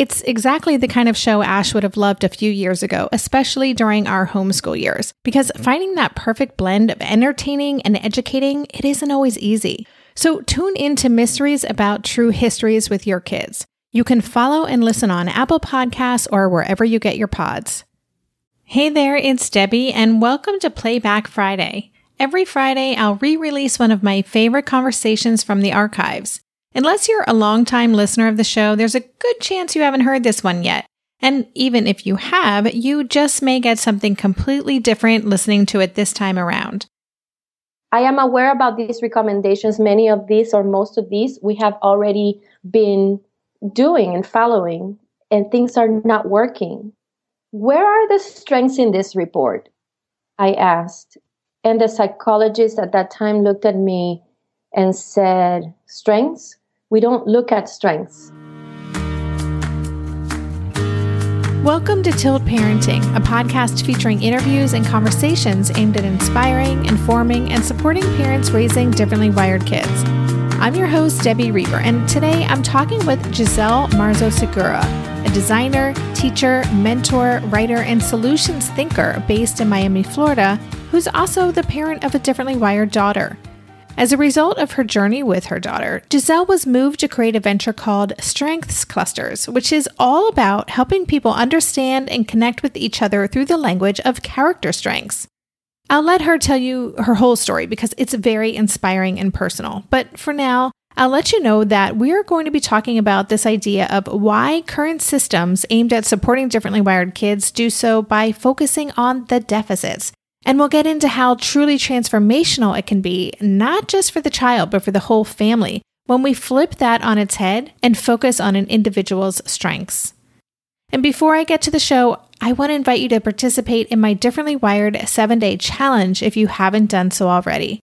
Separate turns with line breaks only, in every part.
It's exactly the kind of show Ash would have loved a few years ago, especially during our homeschool years, because finding that perfect blend of entertaining and educating, it isn't always easy. So tune in to Mysteries About True Histories with your kids. You can follow and listen on Apple Podcasts or wherever you get your pods. Hey there, it's Debbie, and welcome to Playback Friday. Every Friday, I'll re release one of my favorite conversations from the archives. Unless you're a longtime listener of the show, there's a good chance you haven't heard this one yet. And even if you have, you just may get something completely different listening to it this time around.
I am aware about these recommendations. Many of these, or most of these, we have already been doing and following, and things are not working. Where are the strengths in this report? I asked. And the psychologist at that time looked at me and said, Strengths? We don't look at strengths.
Welcome to Tilt Parenting, a podcast featuring interviews and conversations aimed at inspiring, informing, and supporting parents raising differently wired kids. I'm your host, Debbie Reber, and today I'm talking with Giselle Marzo Segura, a designer, teacher, mentor, writer, and solutions thinker based in Miami, Florida, who's also the parent of a differently wired daughter. As a result of her journey with her daughter, Giselle was moved to create a venture called Strengths Clusters, which is all about helping people understand and connect with each other through the language of character strengths. I'll let her tell you her whole story because it's very inspiring and personal. But for now, I'll let you know that we're going to be talking about this idea of why current systems aimed at supporting differently wired kids do so by focusing on the deficits and we'll get into how truly transformational it can be, not just for the child, but for the whole family, when we flip that on its head and focus on an individual's strengths. And before I get to the show, I want to invite you to participate in my Differently Wired seven day challenge if you haven't done so already.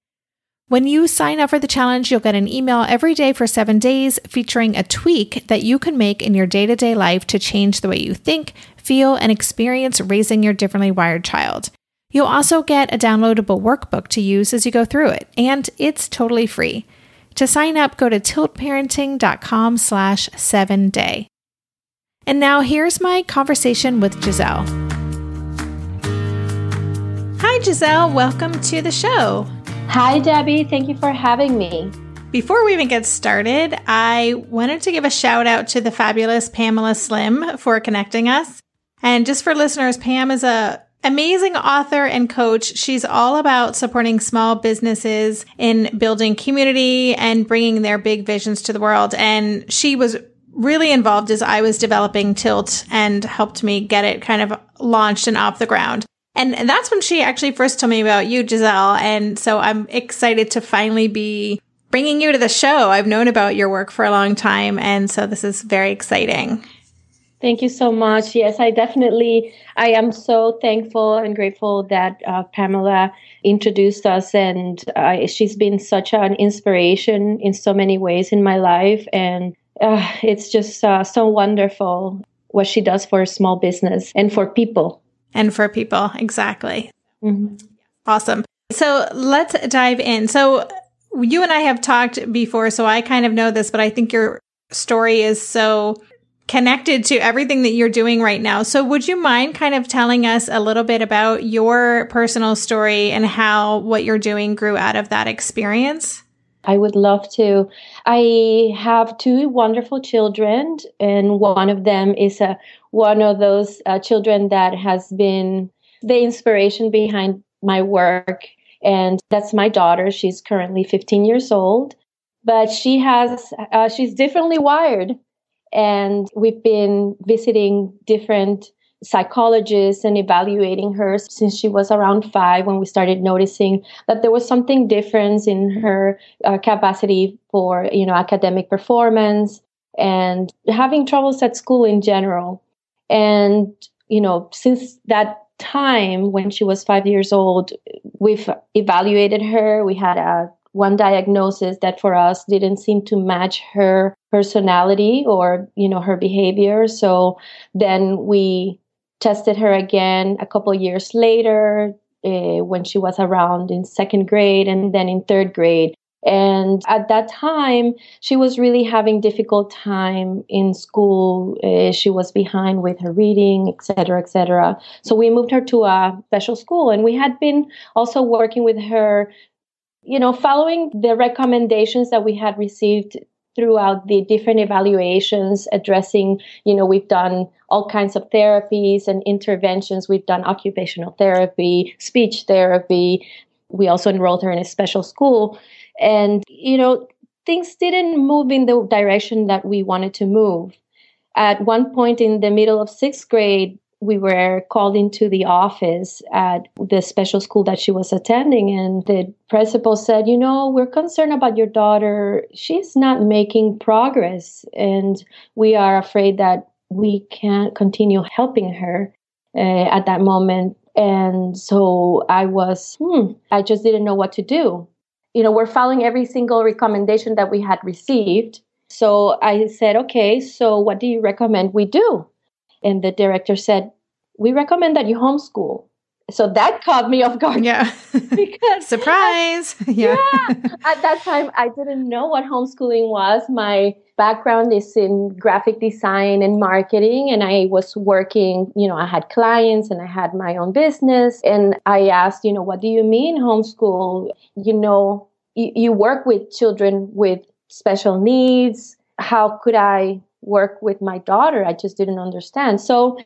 When you sign up for the challenge, you'll get an email every day for seven days featuring a tweak that you can make in your day to day life to change the way you think, feel, and experience raising your differently wired child. You'll also get a downloadable workbook to use as you go through it, and it's totally free. To sign up, go to tiltparenting.com slash seven day. And now here's my conversation with Giselle. Hi, Giselle. Welcome to the show.
Hi, Debbie. Thank you for having me.
Before we even get started, I wanted to give a shout out to the fabulous Pamela Slim for connecting us. And just for listeners, Pam is a amazing author and coach. She's all about supporting small businesses in building community and bringing their big visions to the world. And she was really involved as I was developing Tilt and helped me get it kind of launched and off the ground. And, that's when she actually first told me about you, Giselle. And so I'm excited to finally be bringing you to the show. I've known about your work for a long time. And so this is very exciting.
Thank you so much. Yes, I definitely, I am so thankful and grateful that uh, Pamela introduced us, and uh, she's been such an inspiration in so many ways in my life, and uh, it's just uh, so wonderful what she does for small business and for people.
And for people, exactly. Mm-hmm. Awesome. So let's dive in. So you and I have talked before, so I kind of know this, but I think your story is so connected to everything that you're doing right now. So would you mind kind of telling us a little bit about your personal story and how what you're doing grew out of that experience?
I would love to. I have two wonderful children, and one of them is a, one of those uh, children that has been the inspiration behind my work. And that's my daughter. She's currently 15 years old, but she has, uh, she's differently wired. And we've been visiting different psychologists and evaluating her since she was around five when we started noticing that there was something different in her uh, capacity for you know academic performance and having troubles at school in general. And you know since that time when she was five years old we've evaluated her. We had a one diagnosis that for us didn't seem to match her personality or you know her behavior. So then we tested her again a couple years later uh, when she was around in second grade and then in third grade. And at that time she was really having difficult time in school. Uh, she was behind with her reading etc etc so we moved her to a special school and we had been also working with her you know following the recommendations that we had received throughout the different evaluations addressing you know we've done all kinds of therapies and interventions. We've done occupational therapy speech therapy. We also enrolled her in a special school. And you know things didn't move in the direction that we wanted to move. At one point in the middle of sixth grade we were called into the office at the special school that she was attending and the principal said you know we're concerned about your daughter. She's not making progress and we are afraid that we can't continue helping her uh, at that moment. And so i was hmm, i just didn't know what to do. You know we're following every single recommendation that we had received. So i said okay so what do you recommend we do and the director said, We recommend that you homeschool. So that caught me off guard.
Yeah. because surprise.
yeah. yeah. At that time, I didn't know what homeschooling was. My background is in graphic design and marketing, and I was working, you know, I had clients and I had my own business. And I asked, you know, what do you mean homeschool? You know, you, you work with children with special needs. How could I work with my daughter. I just didn't understand. So,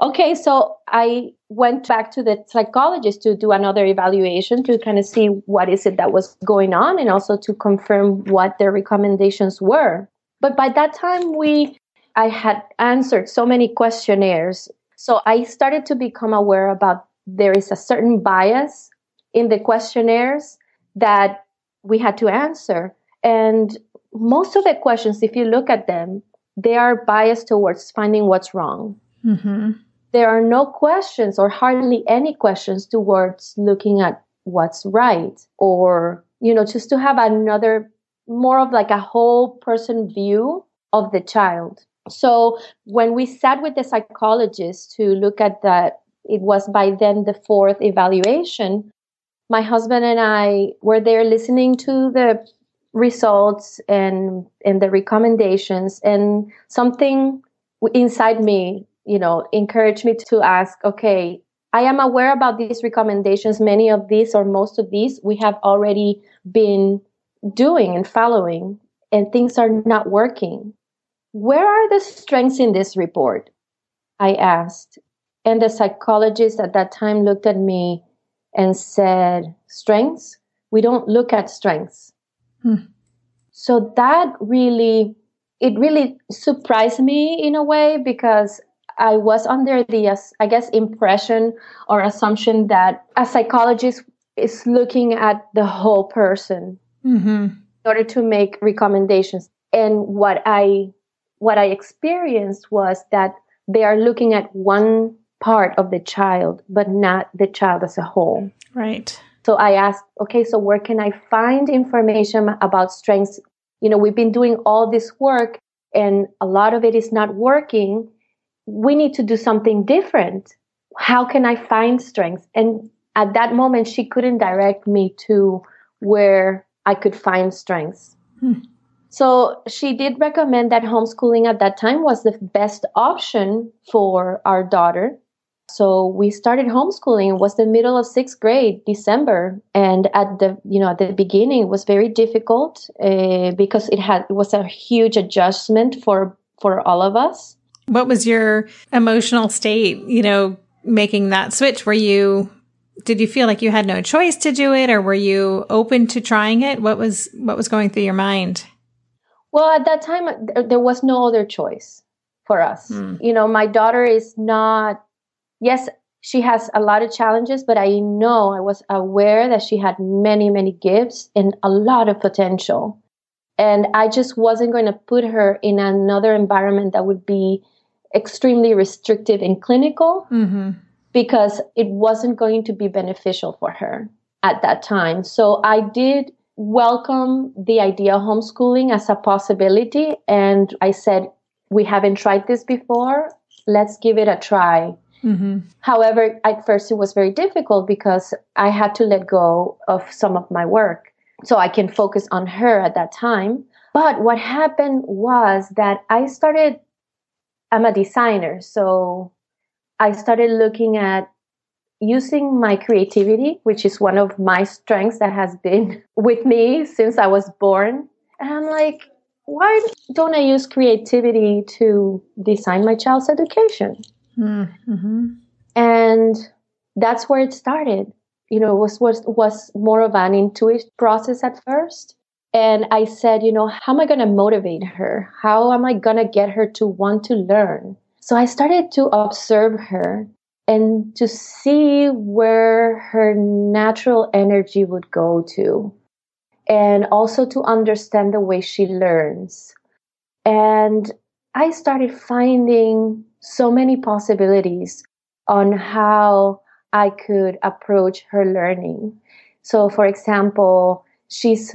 okay, so I went back to the psychologist to do another evaluation to kind of see what is it that was going on and also to confirm what their recommendations were. But by that time, we I had answered so many questionnaires. So I started to become aware about there is a certain bias in the questionnaires that we had to answer. And most of the questions, if you look at them, they are biased towards finding what's wrong. Mm-hmm. There are no questions or hardly any questions towards looking at what's right or, you know, just to have another more of like a whole person view of the child. So when we sat with the psychologist to look at that, it was by then the fourth evaluation. My husband and I were there listening to the results and and the recommendations. And something inside me you know encouraged me to ask okay i am aware about these recommendations. Many of these or most of these we have already been doing and following and things are not working. Where are the strengths in this report? I asked. And the psychologist at that time looked at me and said strengths? We don't look at strengths Hmm. So that really, it really surprised me in a way because I was under the, I guess, impression or assumption that a psychologist is looking at the whole person mm-hmm. in order to make recommendations. And what I, what I experienced was that they are looking at one part of the child, but not the child as a whole.
Right.
So I asked, okay, so where can I find information about strengths? You know, we've been doing all this work and a lot of it is not working. We need to do something different. How can I find strengths? And at that moment, she couldn't direct me to where I could find strengths. Hmm. So she did recommend that homeschooling at that time was the best option for our daughter. So we started homeschooling. It was the middle of sixth grade, December, and at the you know at the beginning it was very difficult uh, because it had it was a huge adjustment for for all of us.
What was your emotional state? You know, making that switch. Were you did you feel like you had no choice to do it, or were you open to trying it? What was what was going through your mind?
Well, at that time, there was no other choice for us. Mm. You know, my daughter is not, yes, she has a lot of challenges, but I know I was aware that she had many, many gifts and a lot of potential. And I just wasn't going to put her in another environment that would be extremely restrictive and clinical mm-hmm. because it wasn't going to be beneficial for her at that time. So I did welcome the idea of homeschooling as a possibility. And I said, we haven't tried this before. Let's give it a try. Mm-hmm. However, at first it was very difficult because I had to let go of some of my work so I can focus on her at that time. But what happened was that I started, I'm a designer. So I started looking at using my creativity, which is one of my strengths that has been with me since I was born. And I'm like, why don't I use creativity to design my child's education? Mm-hmm. And that's where it started. You know, was was was more of an intuitive process at first. And I said, you know, how am I going to motivate her? How am I going to get her to want to learn? So I started to observe her and to see where her natural energy would go to, and also to understand the way she learns. And I started finding so many possibilities on how I could approach her learning. So, for example, she's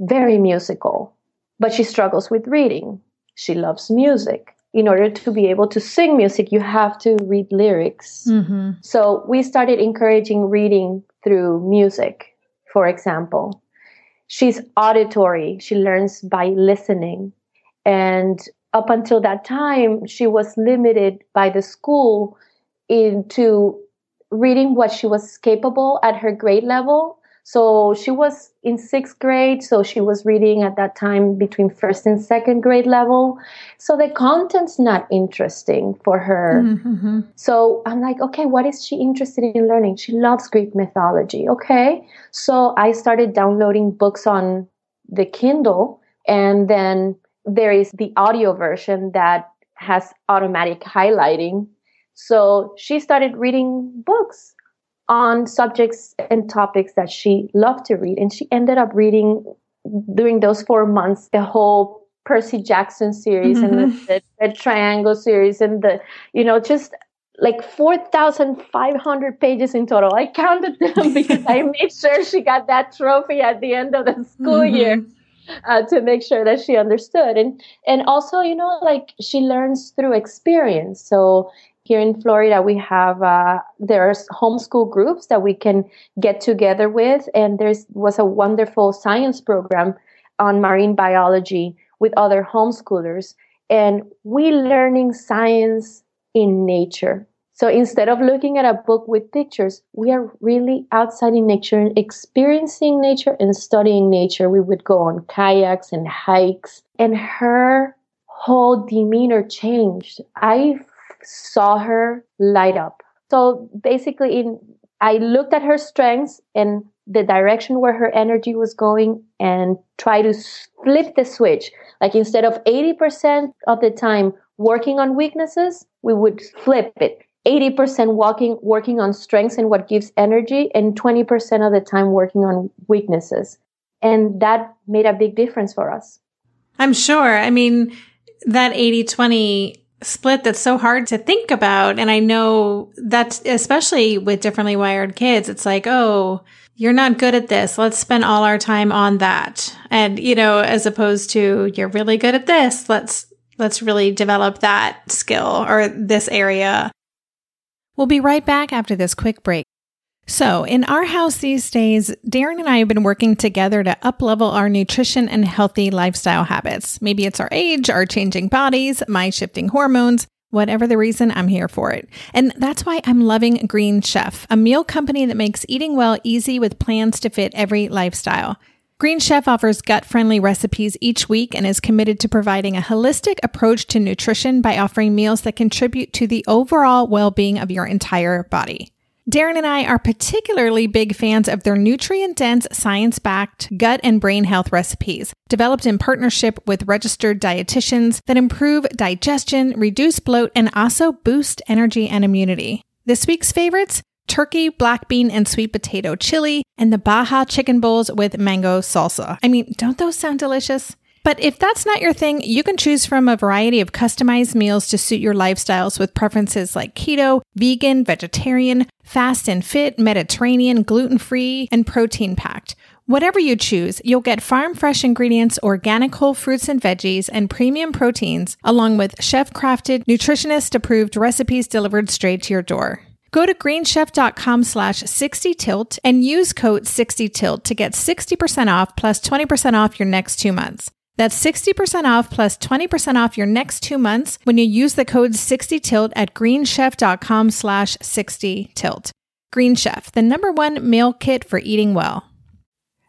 very musical, but she struggles with reading. She loves music in order to be able to sing music, you have to read lyrics. Mm-hmm. So we started encouraging reading through music, for example. She's auditory, she learns by listening. And up until that time, she was limited by the school into reading what she was capable at her grade level so she was in sixth grade, so she was reading at that time between first and second grade level. So the content's not interesting for her. Mm-hmm. So I'm like, okay, what is she interested in learning? She loves Greek mythology. Okay. So I started downloading books on the Kindle, and then there is the audio version that has automatic highlighting. So she started reading books on subjects and topics that she loved to read. And she ended up reading during those four months the whole Percy Jackson series mm-hmm. and the, mm-hmm. the, the, Triangle series and the, you know, just like 4,500 pages in total. I counted them because I made sure she got that trophy at the end of the school mm-hmm. year. Uh, to make sure that she understood. And and also you know like she learns through experience. So here in Florida, we have uh, there's homeschool groups that we can get together with, and there was a wonderful science program on marine biology with other homeschoolers, and we learning science in nature. So instead of looking at a book with pictures, we are really outside in nature, experiencing nature and studying nature. We would go on kayaks and hikes, and her whole demeanor changed. I saw her light up. So basically, in, I looked at her strengths and the direction where her energy was going and try to flip the switch. Like instead of 80% of the time working on weaknesses, we would flip it. 80% walking, working on strengths and what gives energy, and 20% of the time working on weaknesses. And that made a big difference for us.
I'm sure. I mean, that 80 20 split that's so hard to think about. And I know that's especially with differently wired kids, it's like, oh, you're not good at this. Let's spend all our time on that. And, you know, as opposed to you're really good at this. Let's, let's really develop that skill or this area. We'll be right back after this quick break. So, in our house these days, Darren and I have been working together to uplevel our nutrition and healthy lifestyle habits. Maybe it's our age, our changing bodies, my shifting hormones. Whatever the reason, I'm here for it. And that's why I'm loving Green Chef, a meal company that makes eating well easy with plans to fit every lifestyle. Green Chef offers gut friendly recipes each week and is committed to providing a holistic approach to nutrition by offering meals that contribute to the overall well being of your entire body. Darren and I are particularly big fans of their nutrient dense, science backed gut and brain health recipes, developed in partnership with registered dietitians that improve digestion, reduce bloat, and also boost energy and immunity. This week's favorites turkey, black bean, and sweet potato chili, and the Baja chicken bowls with mango salsa. I mean, don't those sound delicious? But if that's not your thing, you can choose from a variety of customized meals to suit your lifestyles with preferences like keto, vegan, vegetarian, fast and fit, Mediterranean, gluten free, and protein packed. Whatever you choose, you'll get farm fresh ingredients, organic whole fruits and veggies, and premium proteins, along with chef crafted, nutritionist approved recipes delivered straight to your door. Go to greenchef.com slash 60tilt and use code 60tilt to get 60% off plus 20% off your next two months. That's 60% off plus 20% off your next two months when you use the code 60tilt at greenchef.com slash 60tilt. Green Chef, the number one meal kit for eating well.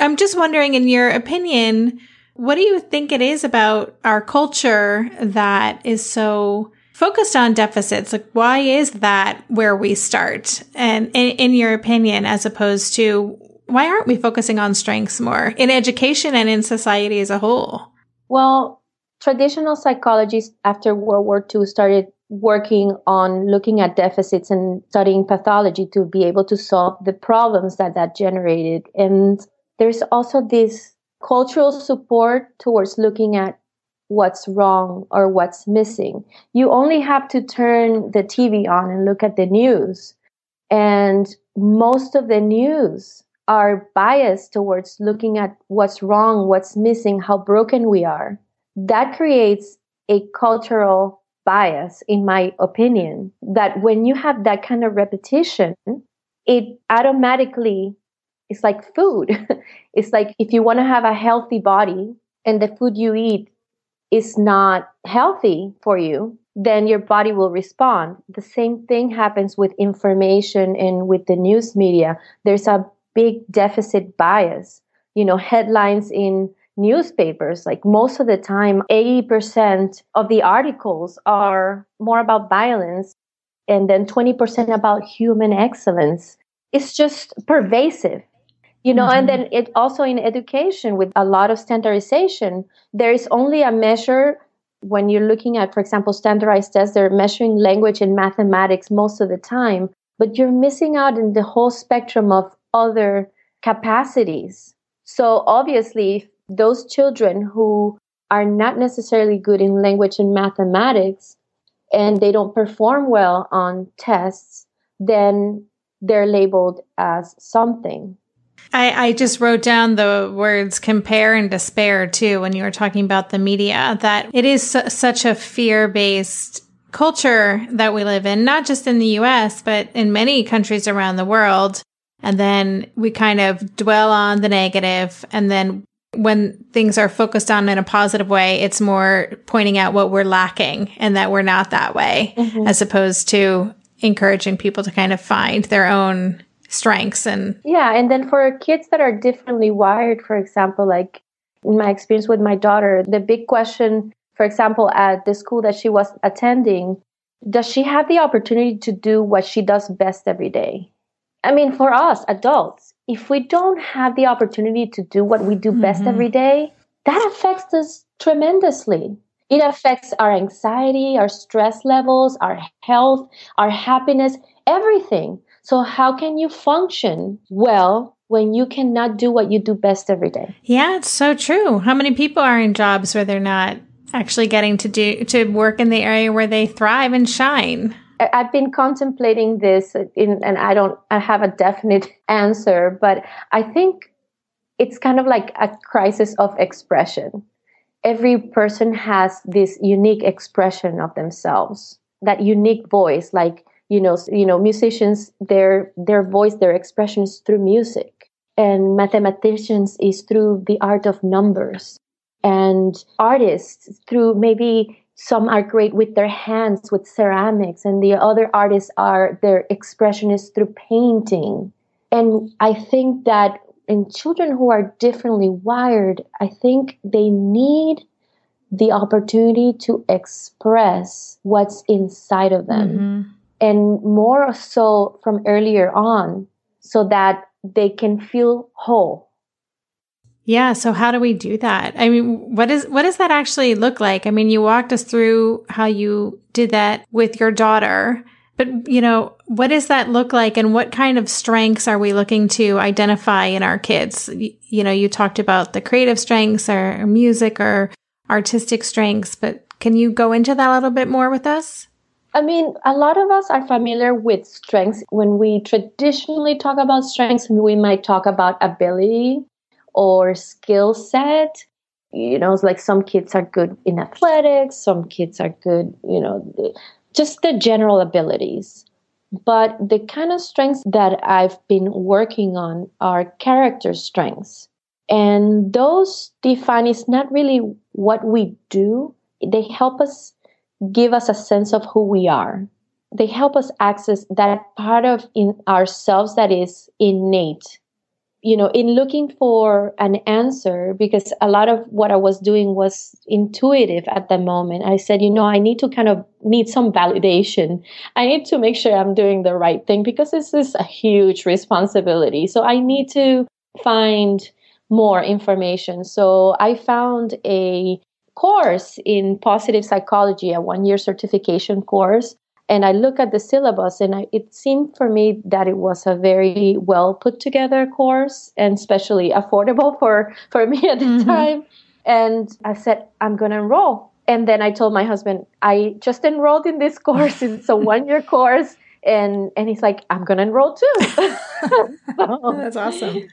I'm just wondering, in your opinion, what do you think it is about our culture that is so focused on deficits? Like, why is that where we start? And in, in your opinion, as opposed to why aren't we focusing on strengths more in education and in society as a whole?
Well, traditional psychologists after World War II started working on looking at deficits and studying pathology to be able to solve the problems that that generated. And there's also this cultural support towards looking at what's wrong or what's missing. You only have to turn the TV on and look at the news. And most of the news are biased towards looking at what's wrong, what's missing, how broken we are. That creates a cultural bias, in my opinion, that when you have that kind of repetition, it automatically it's like food. it's like if you want to have a healthy body and the food you eat is not healthy for you, then your body will respond. The same thing happens with information and with the news media. There's a big deficit bias. You know, headlines in newspapers, like most of the time, 80% of the articles are more about violence and then 20% about human excellence. It's just pervasive you know mm-hmm. and then it also in education with a lot of standardization there is only a measure when you're looking at for example standardized tests they're measuring language and mathematics most of the time but you're missing out in the whole spectrum of other capacities so obviously those children who are not necessarily good in language and mathematics and they don't perform well on tests then they're labeled as something
I, I just wrote down the words compare and despair too when you were talking about the media, that it is su- such a fear based culture that we live in, not just in the US, but in many countries around the world. And then we kind of dwell on the negative. And then when things are focused on in a positive way, it's more pointing out what we're lacking and that we're not that way, mm-hmm. as opposed to encouraging people to kind of find their own strengths and
yeah and then for kids that are differently wired for example like in my experience with my daughter the big question for example at the school that she was attending does she have the opportunity to do what she does best every day? I mean for us adults if we don't have the opportunity to do what we do best mm-hmm. every day that affects us tremendously. It affects our anxiety our stress levels our health our happiness everything so, how can you function well when you cannot do what you do best every day?
Yeah, it's so true. How many people are in jobs where they're not actually getting to do to work in the area where they thrive and shine?
I've been contemplating this in, and I don't I have a definite answer, but I think it's kind of like a crisis of expression. Every person has this unique expression of themselves, that unique voice. Like you know you know musicians their their voice their expression is through music. And mathematicians is through the art of numbers. And artists through maybe some are great with their hands with ceramics and the other artists are their expression is through painting. And i think that in children who are differently wired i think they need the opportunity to express what's inside of them. Mm-hmm and more so from earlier on so that they can feel whole.
Yeah so how do we do that? I mean what is what does that actually look like? I mean you walked us through how you did that with your daughter but you know what does that look like and what kind of strengths are we looking to identify in our kids? You, you know you talked about the creative strengths or, or music or artistic strengths but can you go into that a little bit more with us
I mean, a lot of us are familiar with strengths. When we traditionally talk about strengths, we might talk about ability or skill set. You know, it's like some kids are good in athletics, some kids are good, you know, just the general abilities. But the kind of strengths that I've been working on are character strengths. And those define it's not really what we do, they help us give us a sense of who we are. They help us access that part of in ourselves that is innate. You know, in looking for an answer, because a lot of what I was doing was intuitive at the moment. I said, you know, I need to kind of need some validation. I need to make sure I'm doing the right thing because this is a huge responsibility. So I need to find more information. So I found a course in positive psychology, a one year certification course. And I look at the syllabus, and I, it seemed for me that it was a very well put together course and especially affordable for, for me at the mm-hmm. time. And I said, I'm going to enroll. And then I told my husband, I just enrolled in this course. It's a one year course. And, and he's like, I'm going to enroll too.
so, That's awesome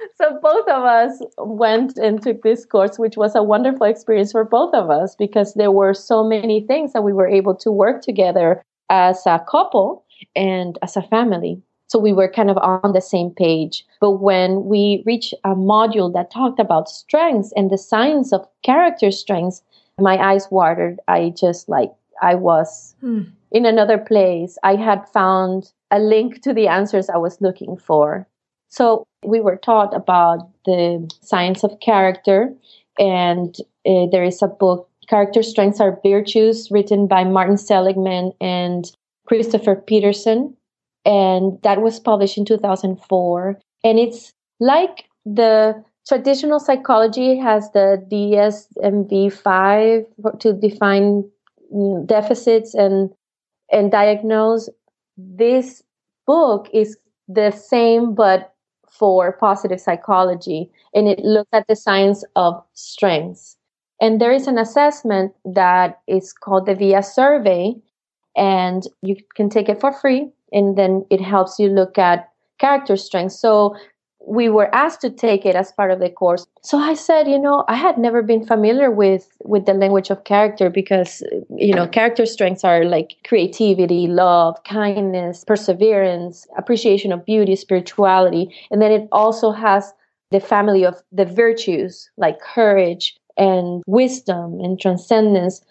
so both of us went and took this course, which was a wonderful experience for both of us because there were so many things that we were able to work together as a couple and as a family. So we were kind of on the same page. But when we reached a module that talked about strengths and the science of character strengths, my eyes watered. I just like, I was hmm. in another place. I had found a link to the answers I was looking for. So we were taught about the science of character, and uh, there is a book, Character Strengths and Virtues, written by Martin Seligman and Christopher Peterson. And that was published in 2004. And it's like the traditional psychology has the DSM 5 to define deficits and and diagnose. This book is the same but for positive psychology, and it looks at the science of strengths. And there is an assessment that is called the VIA survey, and you can take it for free, and then it helps you look at character strengths. So we were asked to take it as part of the course. So I said, you know, I had never been familiar with with the language of character because you know, character strengths are like creativity, love, kindness, perseverance, appreciation of beauty, spirituality, and then it also has the family of the virtues like courage and wisdom and transcendence.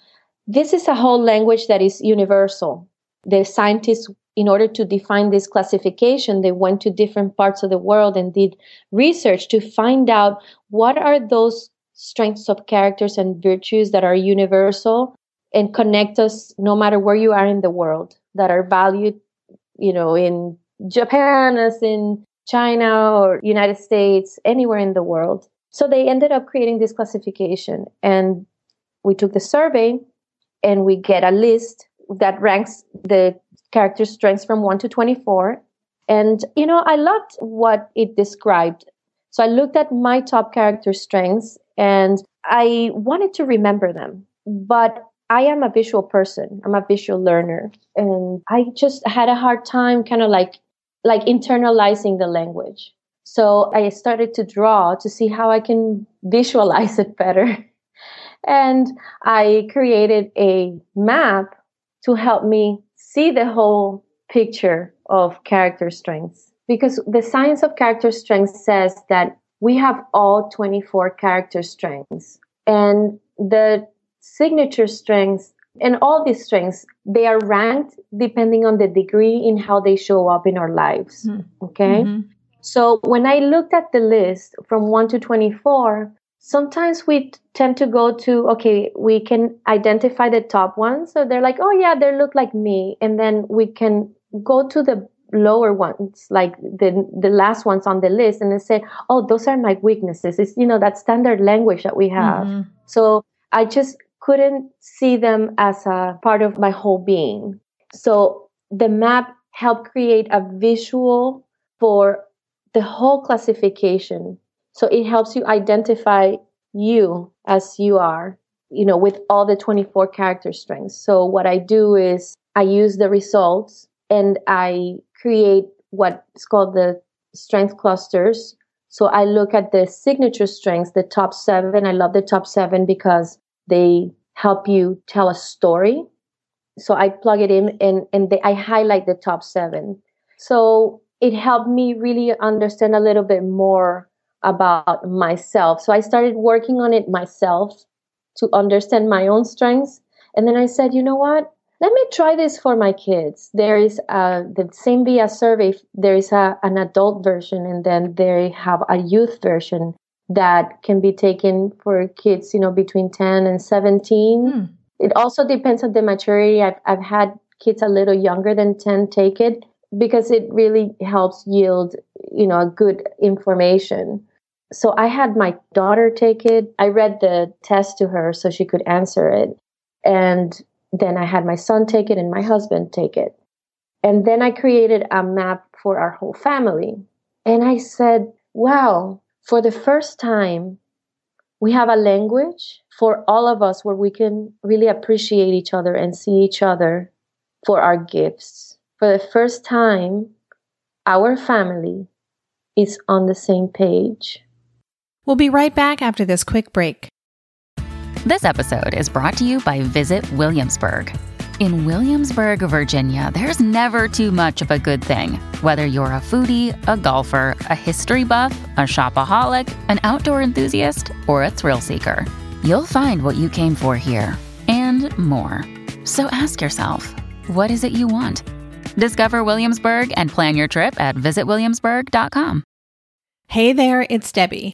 This is a whole language that is universal. The scientists in order to define this classification, they went to different parts of the world and did research to find out what are those strengths of characters and virtues that are universal and connect us no matter where you are in the world that are valued, you know, in Japan as in China or United States, anywhere in the world. So they ended up creating this classification and we took the survey and we get a list that ranks the character strengths from 1 to 24. And, you know, I loved what it described. So I looked at my top character strengths and I wanted to remember them. But I am a visual person. I'm a visual learner. And I just had a hard time kind of like like internalizing the language. So I started to draw to see how I can visualize it better. And I created a map to help me see the whole picture of character strengths. Because the science of character strengths says that we have all 24 character strengths. And the signature strengths and all these strengths, they are ranked depending on the degree in how they show up in our lives. Mm-hmm. Okay. Mm-hmm. So when I looked at the list from 1 to 24, sometimes we tend to go to okay we can identify the top ones. So they're like oh yeah they look like me. And then we can go to the lower ones like the the last ones on the list and then say oh those are my weaknesses. It's you know that standard language that we have. Mm-hmm. so i just couldn't see them as a part of my whole being. So the map helped create a visual for the whole classification so it helps you identify you as you are, you know, with all the 24 character strengths. So what I do is I use the results and I create what's called the strength clusters. So I look at the signature strengths, the top seven. I love the top seven because they help you tell a story. So I plug it in and, and they, I highlight the top seven. So it helped me really understand a little bit more about myself. So I started working on it myself to understand my own strengths. And then I said, you know what? Let me try this for my kids. There is a, the same VIA survey. There is a, an adult version and then they have a youth version that can be taken for kids, you know, between 10 and 17. Hmm. It also depends on the maturity. I've, I've had kids a little younger than 10 take it because it really helps yield, you know, a good information so I had my daughter take it. I read the test to her so she could answer it. And then I had my son take it and my husband take it. And then I created a map for our whole family. And I said, wow, for the first time, we have a language for all of us where we can really appreciate each other and see each other for our gifts. For the first time, our family is on the same page.
We'll be right back after this quick break.
This episode is brought to you by Visit Williamsburg. In Williamsburg, Virginia, there's never too much of a good thing. Whether you're a foodie, a golfer, a history buff, a shopaholic, an outdoor enthusiast, or a thrill seeker, you'll find what you came for here and more. So ask yourself, what is it you want? Discover Williamsburg and plan your trip at visitwilliamsburg.com.
Hey there, it's Debbie.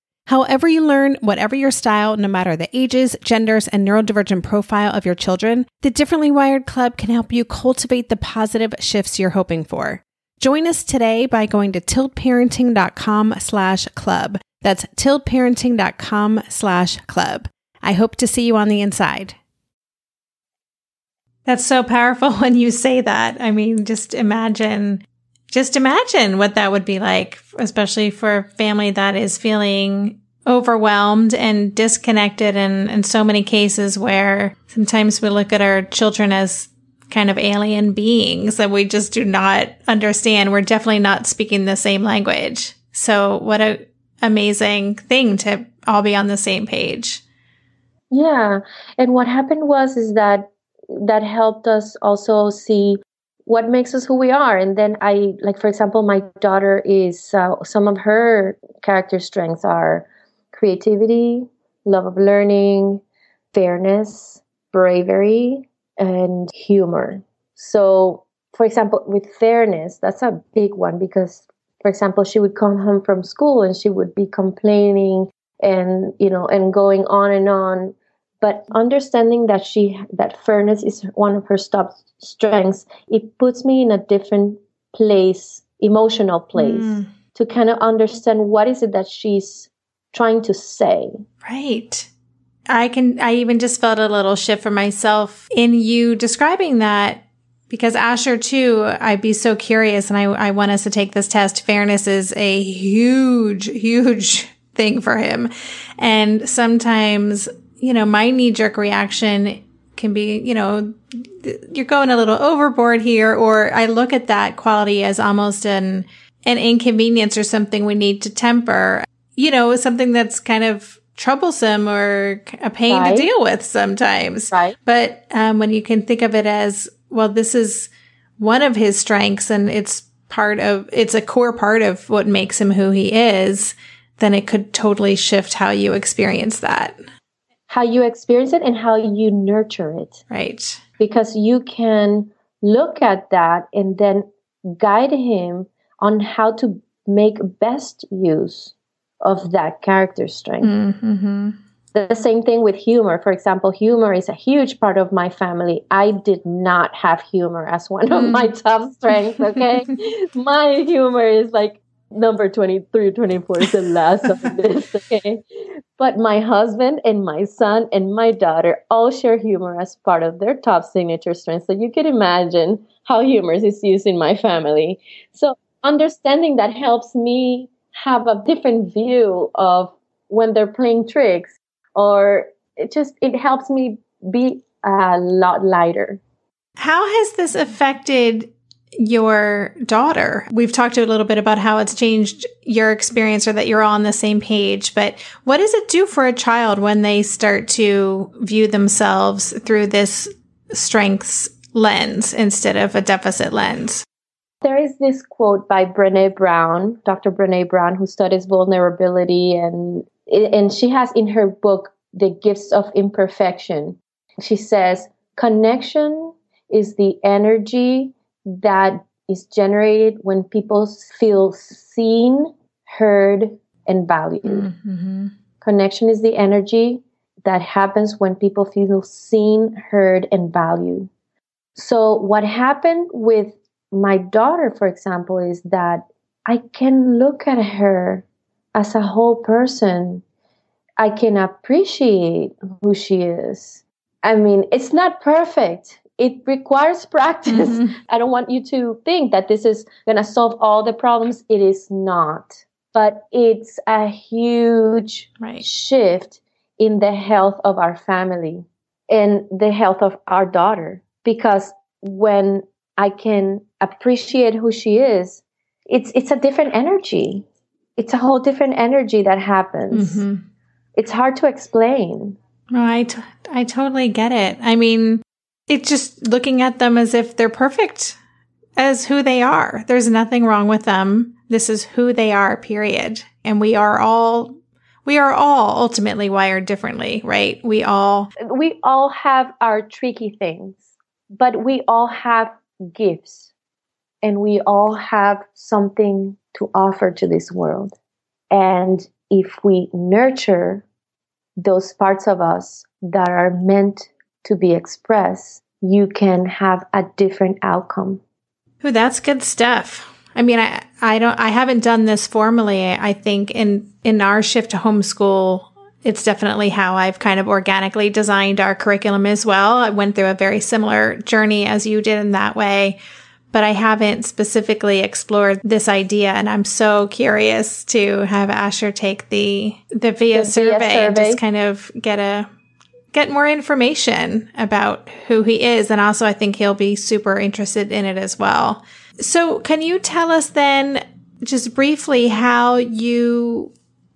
However, you learn, whatever your style, no matter the ages, genders, and neurodivergent profile of your children, the Differently Wired Club can help you cultivate the positive shifts you're hoping for. Join us today by going to tiltparenting.com slash club. That's tiltparenting.com slash club. I hope to see you on the inside. That's so powerful when you say that. I mean, just imagine, just imagine what that would be like, especially for a family that is feeling overwhelmed and disconnected and in so many cases where sometimes we look at our children as kind of alien beings that we just do not understand. We're definitely not speaking the same language. So what a amazing thing to all be on the same page.
Yeah. And what happened was is that that helped us also see what makes us who we are. And then i like for example my daughter is uh, some of her character strengths are creativity love of learning fairness bravery and humor. So for example with fairness that's a big one because for example she would come home from school and she would be complaining and you know and going on and on but understanding that she that fairness is one of her top strengths it puts me in a different place emotional place mm. to kind of understand what is it that she's trying to say.
Right. I can i even just felt a little shift for myself in you describing that because asher too i'd be so curious and i, I want us to take this test. Fairness is a huge huge thing for him. And sometimes you know, my knee jerk reaction can be, you know, you're going a little overboard here, or I look at that quality as almost an, an inconvenience or something we need to temper, you know, something that's kind of troublesome or a pain right. to deal with sometimes.
Right.
But um, when you can think of it as, well, this is one of his strengths and it's part of, it's a core part of what makes him who he is, then it could totally shift how you experience that
how you experience it and how you nurture it.
Right.
Because you can look at that and then guide him on how to make best use of that character strength. Mm-hmm. The same thing with humor. For example, humor is a huge part of my family. I did not have humor as one of my mm. top strengths, okay? my humor is like number 23 24 is the last of this okay? But my husband and my son and my daughter all share humor as part of their top signature strengths. So you can imagine how humor is used in my family. So understanding that helps me have a different view of when they're playing tricks or it just it helps me be a lot lighter.
How has this affected your daughter. We've talked a little bit about how it's changed your experience or that you're all on the same page, but what does it do for a child when they start to view themselves through this strengths lens instead of a deficit lens?
There is this quote by Brene Brown, Dr. Brene Brown, who studies vulnerability, and and she has in her book The Gifts of Imperfection. She says, "Connection is the energy that is generated when people feel seen, heard, and valued. Mm-hmm. Connection is the energy that happens when people feel seen, heard, and valued. So, what happened with my daughter, for example, is that I can look at her as a whole person. I can appreciate who she is. I mean, it's not perfect it requires practice. Mm-hmm. I don't want you to think that this is going to solve all the problems. It is not. But it's a huge right. shift in the health of our family and the health of our daughter. Because when I can appreciate who she is, it's it's a different energy. It's a whole different energy that happens. Mm-hmm. It's hard to explain.
No, I, t- I totally get it. I mean, it's just looking at them as if they're perfect as who they are. There's nothing wrong with them. This is who they are, period. And we are all we are all ultimately wired differently, right? We all
we all have our tricky things, but we all have gifts and we all have something to offer to this world. And if we nurture those parts of us that are meant to be expressed, you can have a different outcome.
Ooh, that's good stuff. I mean, I, I don't, I haven't done this formally. I think in, in our shift to homeschool, it's definitely how I've kind of organically designed our curriculum as well. I went through a very similar journey as you did in that way, but I haven't specifically explored this idea. And I'm so curious to have Asher take the, the VIA, the survey, VIA survey and just kind of get a, get more information about who he is. And also, I think he'll be super interested in it as well. So, can you tell us then, just briefly, how you,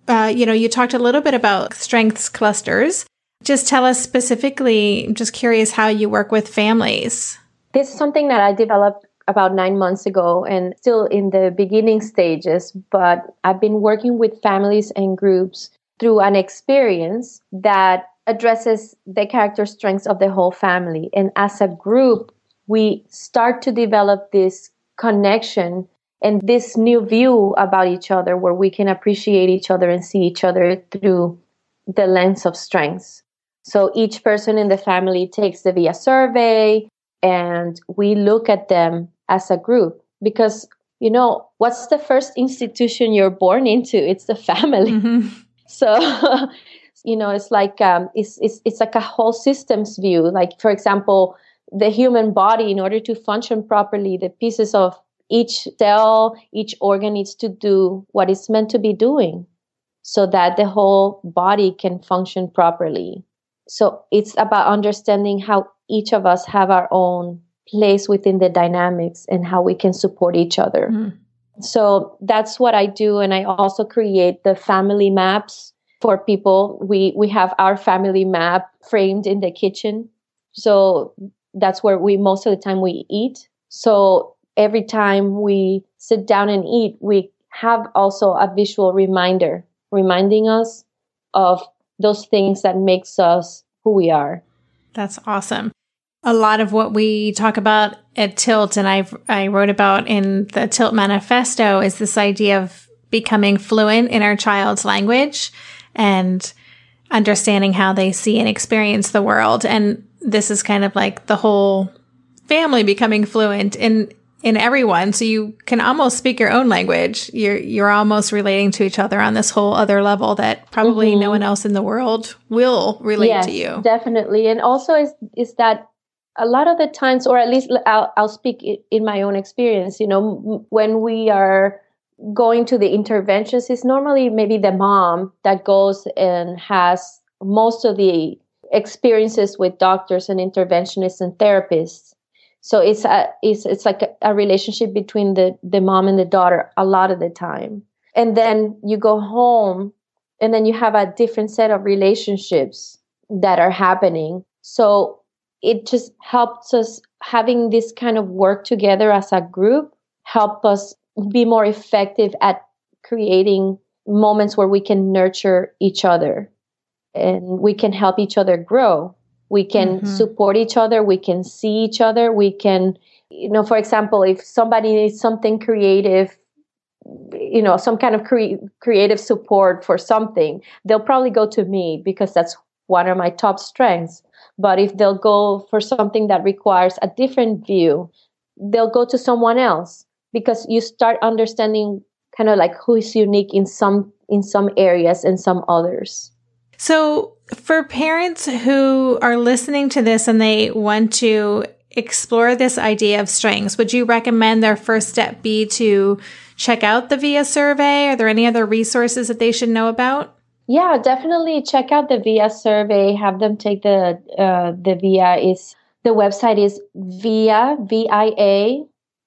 uh, you know, you talked a little bit about strengths clusters. Just tell us specifically, I'm just curious how you work with families.
This is something that I developed about nine months ago and still in the beginning stages, but I've been working with families and groups through an experience that addresses the character strengths of the whole family. And as a group, we start to develop this connection and this new view about each other where we can appreciate each other and see each other through the lens of strengths. So each person in the family takes the VIA survey and we look at them as a group because you know what's the first institution you're born into it's the family mm-hmm. so you know it's like um, it's, it's it's like a whole systems view. Like for example the human body in order to function properly the pieces of each cell each organ needs to do what it's meant to be doing so that the whole body can function properly. So it's about understanding how each of us have our own place within the dynamics and how we can support each other. Mm so that's what i do and i also create the family maps for people. We we have our family map framed in the kitchen. So that's where we most of the time we eat. So every time we sit down and eat, we have also a visual reminder reminding us of those things that makes us who we are.
That's awesome. A lot of what we talk about at Tilt and I I wrote about in the Tilt manifesto is this idea of becoming fluent in our child's language and understanding how they see and experience the world. And this is kind of like the whole family becoming fluent in in everyone so you can almost speak your own language you're you're almost relating to each other on this whole other level that probably mm-hmm. no one else in the world will relate yes, to you
definitely and also is is that a lot of the times or at least I'll, I'll speak in my own experience you know when we are going to the interventions is normally maybe the mom that goes and has most of the experiences with doctors and interventionists and therapists. So it's a it's it's like a, relationship between the the mom and the daughter a lot of the time. And then you go home and then you have a different set of relationships that are happening. So it just helps us having this kind of work together as a group help us be more effective at creating moments where we can nurture each other and we can help each other grow. We can mm-hmm. support each other. We can see each other. We can, you know, for example, if somebody needs something creative, you know, some kind of cre- creative support for something, they'll probably go to me because that's one of my top strengths. But if they'll go for something that requires a different view, they'll go to someone else because you start understanding kind of like who is unique in some in some areas and some others.
So, for parents who are listening to this and they want to explore this idea of strengths, would you recommend their first step be to check out the VIA survey? Are there any other resources that they should know about?
Yeah, definitely check out the VIA survey. Have them take the uh, the VIA is the website is via via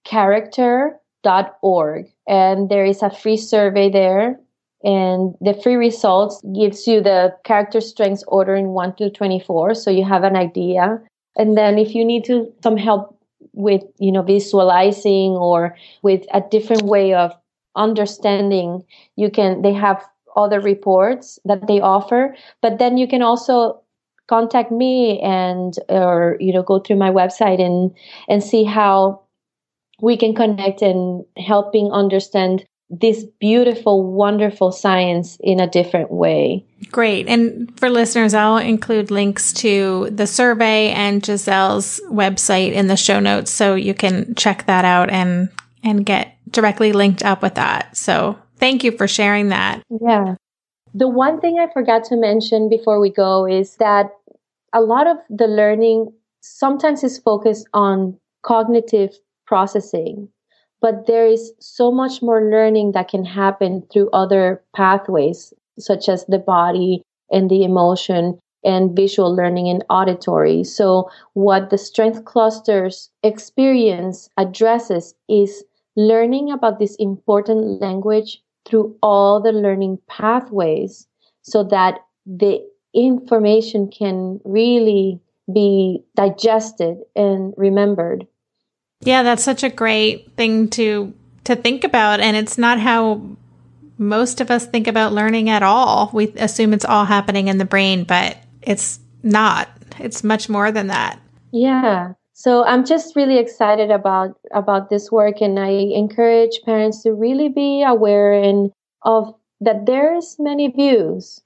character.org and there is a free survey there. And the free results gives you the character strengths order in 1 to 24 so you have an idea. And then if you need to some help with you know visualizing or with a different way of understanding you can they have other reports that they offer. But then you can also contact me and or you know go through my website and and see how we can connect and helping understand this beautiful wonderful science in a different way.
Great. And for listeners i'll include links to the survey and giselle's website in the show notes so you can check that out and and get directly linked up with that. So thank you for sharing that.
Yeah. The one thing I forgot to mention before we go is that a lot of the learning sometimes is focused on cognitive processing, but there is so much more learning that can happen through other pathways, such as the body and the emotion and visual learning and auditory. So, what the strength clusters experience addresses is learning about this important language through all the learning pathways so that the information can really be digested and remembered.
Yeah, that's such a great thing to to think about and it's not how most of us think about learning at all. We assume it's all happening in the brain, but it's not. It's much more than that.
Yeah. So I'm just really excited about about this work and I encourage parents to really be aware and of that there's many views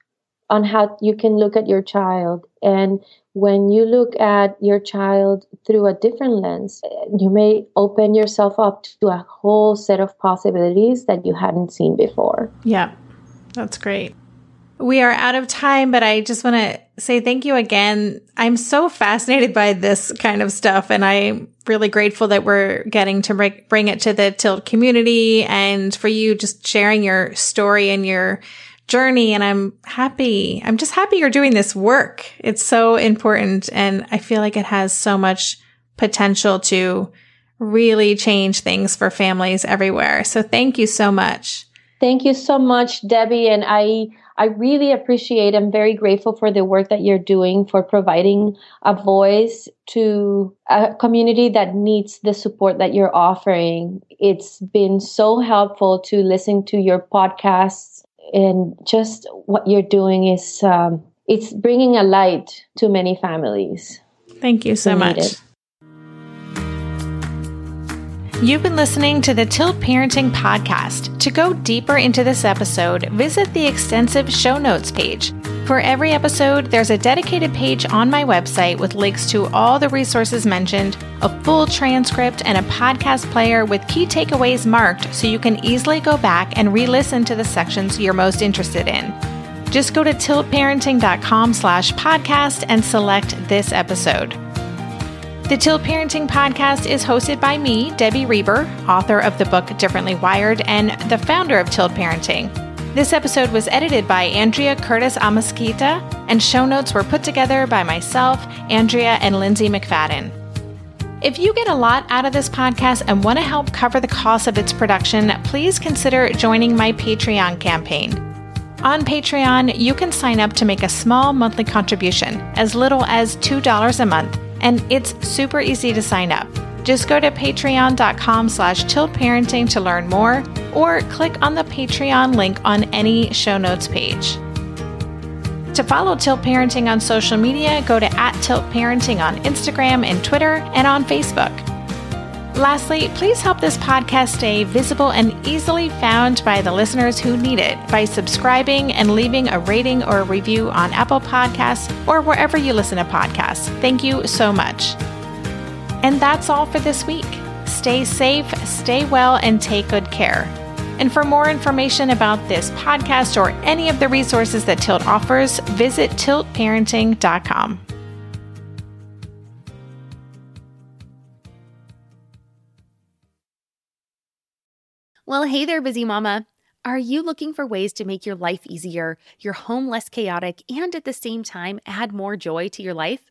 on how you can look at your child. And when you look at your child through a different lens, you may open yourself up to a whole set of possibilities that you hadn't seen before.
Yeah, that's great. We are out of time, but I just want to say thank you again. I'm so fascinated by this kind of stuff, and I'm really grateful that we're getting to bring it to the Tilt community and for you just sharing your story and your journey. And I'm happy. I'm just happy you're doing this work. It's so important. And I feel like it has so much potential to really change things for families everywhere. So thank you so much.
Thank you so much, Debbie. And I, I really appreciate, I'm very grateful for the work that you're doing for providing a voice to a community that needs the support that you're offering. It's been so helpful to listen to your podcasts and just what you're doing is um, it's bringing a light to many families.
Thank you so much. It. You've been listening to the Tilt Parenting Podcast. To go deeper into this episode, visit the extensive show notes page. For every episode, there's a dedicated page on my website with links to all the resources mentioned, a full transcript, and a podcast player with key takeaways marked so you can easily go back and re-listen to the sections you're most interested in. Just go to tiltparenting.com slash podcast and select this episode. The Tilt Parenting Podcast is hosted by me, Debbie Reber, author of the book Differently Wired and the founder of Tilt Parenting. This episode was edited by Andrea Curtis Amasquita, and show notes were put together by myself, Andrea, and Lindsay McFadden. If you get a lot out of this podcast and want to help cover the cost of its production, please consider joining my Patreon campaign. On Patreon, you can sign up to make a small monthly contribution, as little as $2 a month, and it's super easy to sign up. Just go to patreon.com slash tiltparenting to learn more, or click on the Patreon link on any show notes page. To follow Tilt Parenting on social media, go to at Tilt Parenting on Instagram and Twitter and on Facebook. Lastly, please help this podcast stay visible and easily found by the listeners who need it by subscribing and leaving a rating or a review on Apple Podcasts or wherever you listen to podcasts. Thank you so much. And that's all for this week. Stay safe, stay well, and take good care. And for more information about this podcast or any of the resources that Tilt offers, visit tiltparenting.com.
Well, hey there, busy mama. Are you looking for ways to make your life easier, your home less chaotic, and at the same time add more joy to your life?